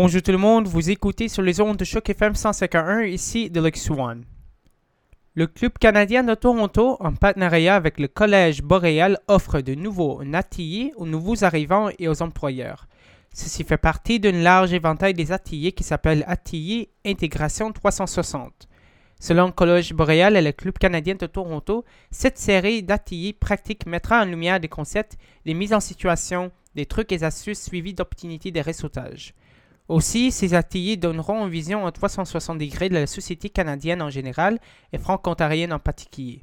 Bonjour tout le monde, vous écoutez sur les ondes de Choc FM 151, ici de One. Le Club canadien de Toronto, en partenariat avec le Collège Boréal, offre de nouveaux ateliers aux nouveaux arrivants et aux employeurs. Ceci fait partie d'un large éventail des ateliers qui s'appelle Atelier Intégration 360. Selon le Collège Boréal et le Club canadien de Toronto, cette série d'ateliers pratiques mettra en lumière des concepts, des mises en situation, des trucs et astuces suivis d'opportunités de réseautage. Aussi, ces ateliers donneront une vision en 360 degrés de la société canadienne en général et franco-ontarienne en particulier.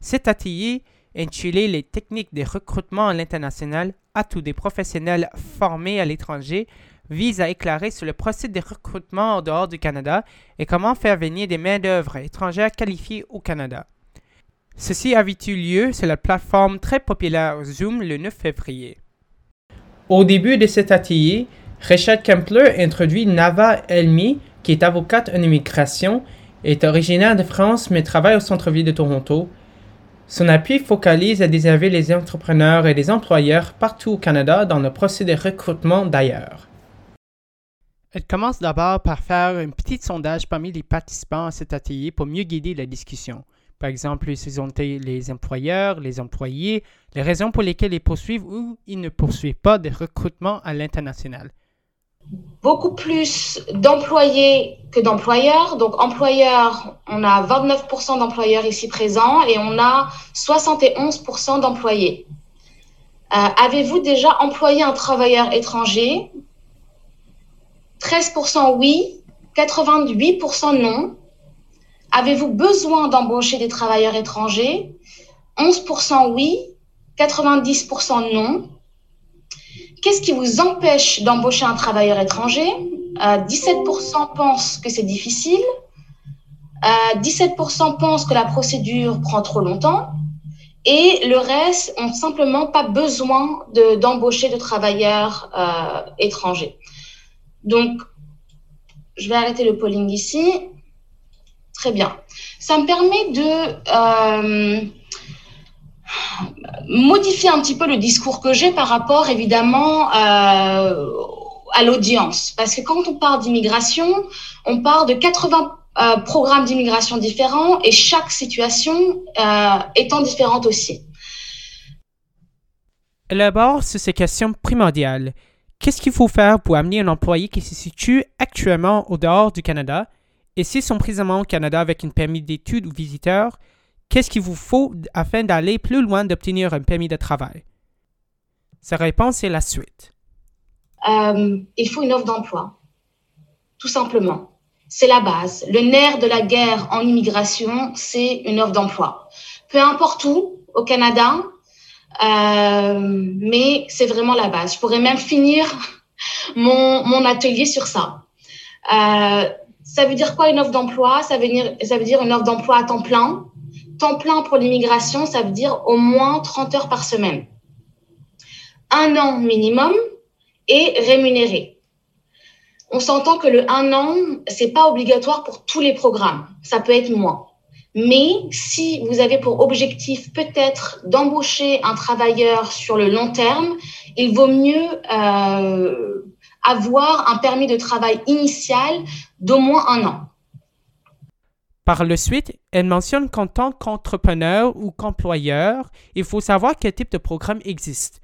Cet atelier, intitulé Les techniques de recrutement à l'international, à tous des professionnels formés à l'étranger, vise à éclairer sur le processus de recrutement en dehors du Canada et comment faire venir des main-d'œuvre étrangères qualifiées au Canada. Ceci a eu lieu sur la plateforme très populaire Zoom le 9 février? Au début de cet atelier, Richard Kempler introduit Nava Elmi, qui est avocate en immigration, est originaire de France mais travaille au centre-ville de Toronto. Son appui focalise à déserver les entrepreneurs et les employeurs partout au Canada dans le processus de recrutement d'ailleurs. Elle commence d'abord par faire un petit sondage parmi les participants à cet atelier pour mieux guider la discussion. Par exemple, ont les employeurs, les employés, les raisons pour lesquelles ils poursuivent ou ils ne poursuivent pas de recrutement à l'international beaucoup plus d'employés que d'employeurs. Donc, employeurs, on a 29% d'employeurs ici présents et on a 71% d'employés. Euh, avez-vous déjà employé un travailleur étranger? 13% oui, 88% non. Avez-vous besoin d'embaucher des travailleurs étrangers? 11% oui, 90% non. Qu'est-ce qui vous empêche d'embaucher un travailleur étranger? 17% euh, pensent que c'est difficile. 17% euh, pensent que la procédure prend trop longtemps. Et le reste ont simplement pas besoin d'embaucher de, travailleurs euh, étrangers. Donc, je vais arrêter le polling ici. Très bien. Ça me permet de modifier un petit peu le discours que j'ai par rapport évidemment euh, à l'audience. Parce que quand on parle d'immigration, on parle de 80 euh, programmes d'immigration différents et chaque situation euh, étant différente aussi. D'abord, sur ces questions primordiales. Qu'est-ce qu'il faut faire pour amener un employé qui se situe actuellement au dehors du Canada? Et s'ils sont présentement au Canada avec une permis d'études ou visiteur, Qu'est-ce qu'il vous faut afin d'aller plus loin d'obtenir un permis de travail? Sa réponse est la suite. Euh, il faut une offre d'emploi, tout simplement. C'est la base. Le nerf de la guerre en immigration, c'est une offre d'emploi. Peu importe où, au Canada, euh, mais c'est vraiment la base. Je pourrais même finir mon, atelier sur ça. Euh, ça veut dire quoi une offre d'emploi? Ça, ça veut dire une offre d'emploi à temps plein, Temps plein pour l'immigration, ça veut dire au moins 30 heures par semaine. Un an minimum et rémunéré. On s'entend que le un an, c'est pas obligatoire pour tous les programmes. Ça peut être moins. Mais si vous avez pour objectif peut-être d'embaucher un travailleur sur le long terme, il vaut mieux euh, avoir un permis de travail initial d'au moins un an. Par la suite, elle mentionne qu'en tant qu'entrepreneur ou qu'employeur, il faut savoir quel type de programme existe.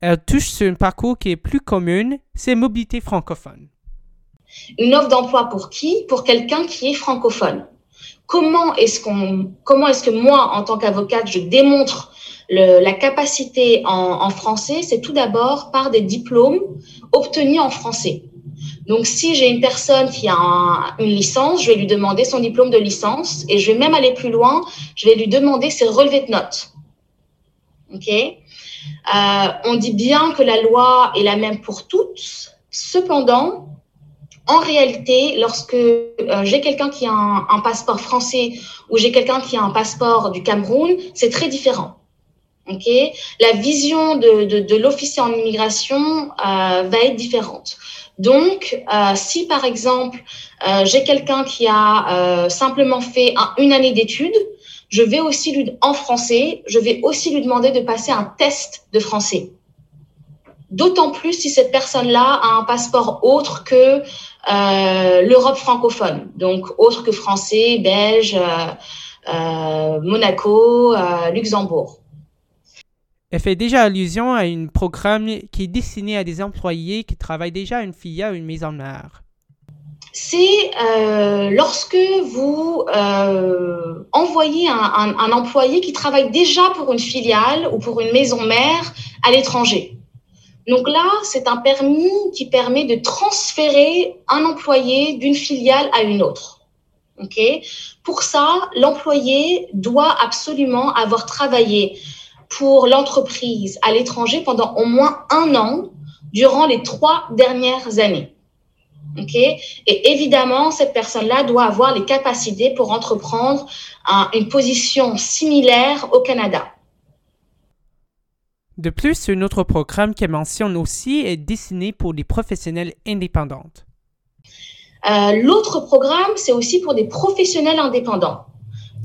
Elle touche sur un parcours qui est plus commun, c'est mobilité francophone. Une offre d'emploi pour qui? Pour quelqu'un qui est francophone. Comment est-ce qu'on, comment est-ce que moi, en tant qu'avocate, je démontre la capacité en français? C'est tout d'abord par des diplômes obtenus en français. Donc, si j'ai une personne qui a une licence, je vais lui demander son diplôme de licence et je vais même aller plus loin, je vais lui demander ses relevés de notes. OK? Euh, On dit bien que la loi est la même pour toutes. Cependant, en réalité, lorsque euh, j'ai quelqu'un qui a un, passeport français ou j'ai quelqu'un qui a un passeport du Cameroun, c'est très différent. OK La vision de, l'officier en immigration euh, va être différente. Donc, euh, si par exemple, euh, j'ai quelqu'un qui a euh, simplement fait une année d'études, je vais aussi lui, en français, je vais aussi lui demander de passer un test de français. d'autant plus si cette personne-là a un passeport autre que euh, l'Europe francophone, donc autre que français, belge, euh, Monaco, Luxembourg. Elle fait déjà allusion à un programme qui est destiné à des employés qui travaillent déjà à une filiale ou une maison mère. C'est lorsque vous envoyez un, employé qui travaille déjà pour une filiale ou pour une maison mère à l'étranger. Donc là, c'est un permis qui permet de transférer un employé d'une filiale à une autre. Ok? Pour ça, l'employé doit absolument avoir travaillé pour l'entreprise à l'étranger pendant au moins un an durant les trois dernières années. Ok? Et évidemment, cette personne-là doit avoir les capacités pour entreprendre une position similaire au Canada. De plus, un autre programme qu'elle mentionne aussi est destiné pour les professionnels indépendants. Euh, l'autre programme, c'est aussi pour des professionnels indépendants.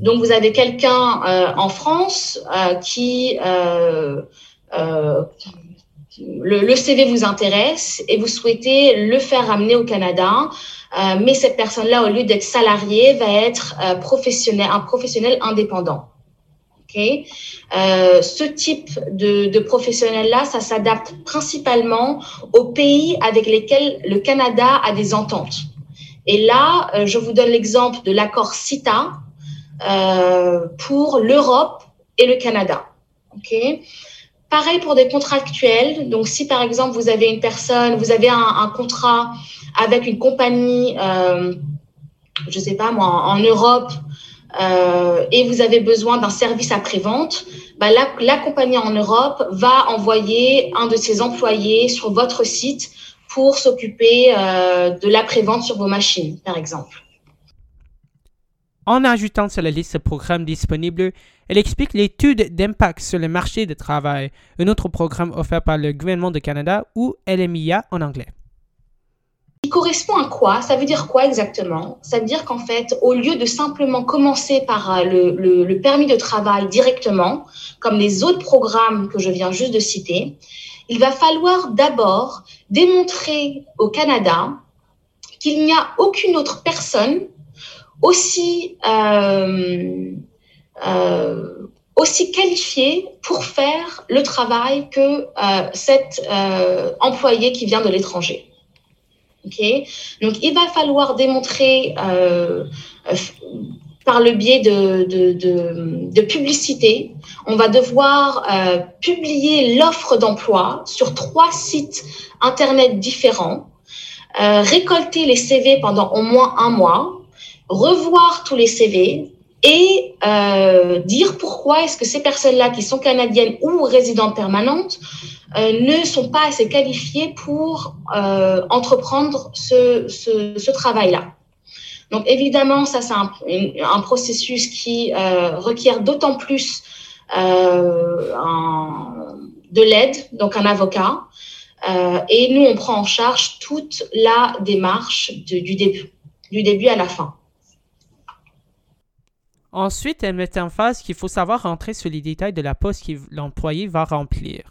Donc, vous avez quelqu'un euh, en France euh, qui le, CV vous intéresse et vous souhaitez le faire ramener au Canada, mais cette personne-là, au lieu d'être salarié, va être professionnel, un professionnel indépendant. Euh, ce type de, de professionnel-là, ça s'adapte principalement aux pays avec lesquels le Canada a des ententes. Et là, euh, je vous donne l'exemple de l'accord CITA euh, pour l'Europe et le Canada. Pareil pour des contractuels. Donc, si par exemple vous avez une personne, vous avez un, un contrat avec une compagnie, euh, je sais pas moi, en Europe euh, et vous avez besoin d'un service après-vente, bah, la, la, compagnie en Europe va envoyer un de ses employés sur votre site pour s'occuper euh, de l'après-vente sur vos machines, par exemple. En ajoutant sur la liste de programmes disponibles, elle explique l'étude d'impact sur le marché du travail, un autre programme offert par le gouvernement de Canada ou LMIA en anglais. Il correspond à quoi? Ça veut dire quoi exactement? Ça veut dire qu'en fait, au lieu de simplement commencer par euh, le, permis de travail directement, comme les autres programmes que je viens juste de citer, il va falloir d'abord démontrer au Canada qu'il n'y a aucune autre personne aussi, euh, euh, aussi qualifiée pour faire le travail que cet employé qui vient de l'étranger. Donc, il va falloir démontrer euh, euh, par le biais de, de, publicité, on va devoir euh, publier l'offre d'emploi sur trois sites Internet différents, récolter les CV pendant au moins un mois, revoir tous les CV, et dire pourquoi est-ce que ces personnes-là qui sont canadiennes ou résidentes permanentes euh, ne sont pas assez qualifiés pour euh, entreprendre ce, ce, travail-là. Donc évidemment, ça c'est un, un, processus qui euh, requiert d'autant plus un, de l'aide, donc un avocat. et nous, on prend en charge toute la démarche du, début, du début à la fin. Ensuite, elle met en phase qu'il faut savoir rentrer sur les détails de la poste que l'employé va remplir.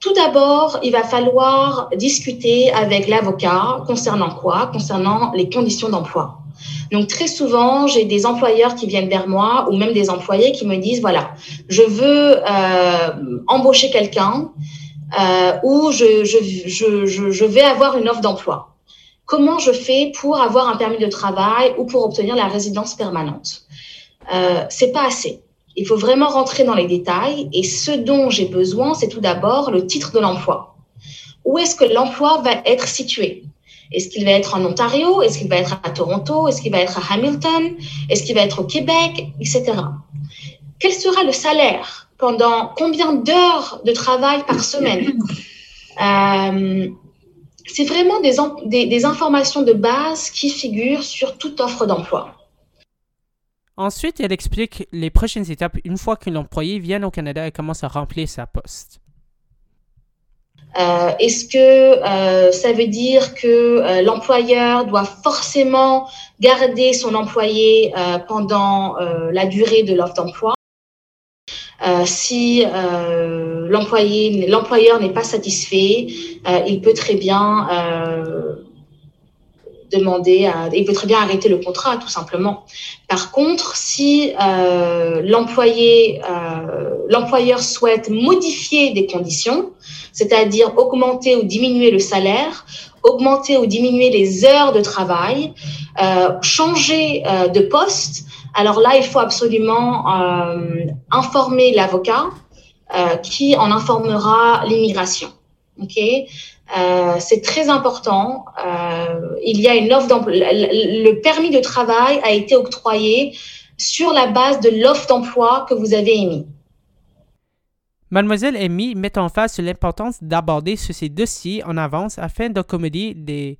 Tout d'abord, il va falloir discuter avec l'avocat concernant quoi? Concernant les conditions d'emploi. Donc très souvent, j'ai des employeurs qui viennent vers moi ou même des employés qui me disent, voilà, je veux euh, embaucher quelqu'un euh, ou je, vais avoir une offre d'emploi. Comment je fais pour avoir un permis de travail ou pour obtenir la résidence permanente? Euh, C'est pas assez. Il faut vraiment rentrer dans les détails et ce dont j'ai besoin, c'est tout d'abord le titre de l'emploi. Où est-ce que l'emploi va être situé? Est-ce qu'il va être en Ontario? Est-ce qu'il va être à Toronto? Est-ce qu'il va être à Hamilton? Est-ce qu'il va être au Québec? Etc. Quel sera le salaire Pendant combien d'heures de travail par semaine? Euh, C'est vraiment des, des informations de base qui figurent sur toute offre d'emploi. Ensuite, elle explique les prochaines étapes une fois que l'employé vient au Canada et commence à remplir sa poste. Euh, est-ce que euh, ça veut dire que euh, l'employeur doit forcément garder son employé pendant la durée de l'offre d'emploi si l'employeur n'est pas satisfait, il peut très bien demander, il peut très bien arrêter le contrat, tout simplement. Par contre, si euh, l'employé, euh, l'employeur souhaite modifier des conditions, c'est-à-dire augmenter ou diminuer le salaire, augmenter ou diminuer les heures de travail, euh, changer de poste, alors là, il faut absolument informer l'avocat qui en informera l'immigration. Ok, euh, c'est très important. Euh, il y a une offre d'emploi. Le permis de travail a été octroyé sur la base de l'offre d'emploi que vous avez émise. Mademoiselle Amy met en face l'importance d'aborder ces dossiers en avance afin d'accommoder des...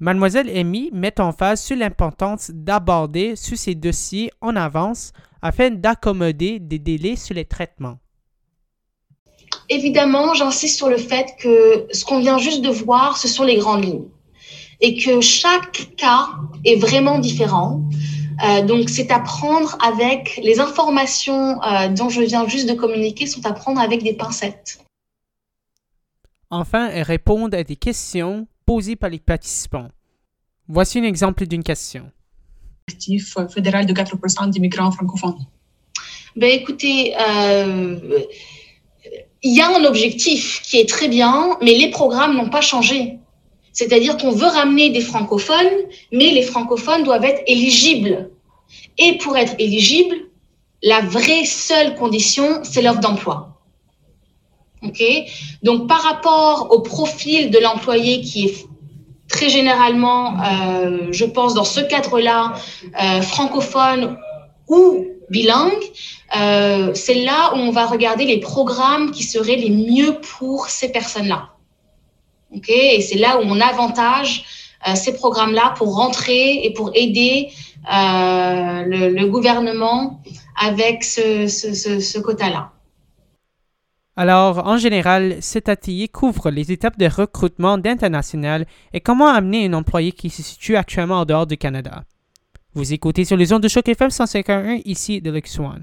Mademoiselle Amy met en face sur l'importance d'aborder sur ces dossiers en avance afin d'accommoder des délais sur les traitements. Évidemment, j'insiste sur le fait que ce qu'on vient juste de voir, ce sont les grandes lignes. Et que chaque cas est vraiment différent. Euh, donc, c'est à prendre avec les informations euh, dont je viens juste de communiquer, sont à prendre avec des pincettes. Enfin, elles répondent à des questions posées par les participants. Voici un exemple d'une question. Objectif fédéral de 4% d'immigrants francophones. Ben, écoutez, euh, il y a un objectif qui est très bien, mais les programmes n'ont pas changé. C'est-à-dire qu'on veut ramener des francophones, mais les francophones doivent être éligibles. Et pour être éligible, la vraie seule condition, c'est l'offre d'emploi. OK? Donc, par rapport au profil de l'employé qui est très généralement, euh, je pense, dans ce cadre-là, euh, francophone ou bilingue, euh, c'est là où on va regarder les programmes qui seraient les mieux pour ces personnes-là. OK Et c'est là où on avantage euh, ces programmes-là pour rentrer et pour aider euh, le, le, gouvernement avec ce, ce, ce, ce quota-là. Alors, en général, cet atelier couvre les étapes de recrutement d'international et comment amener un employé qui se situe actuellement en dehors du Canada. Vous écoutez sur les ondes de choc FM 151 ici de Luxuan.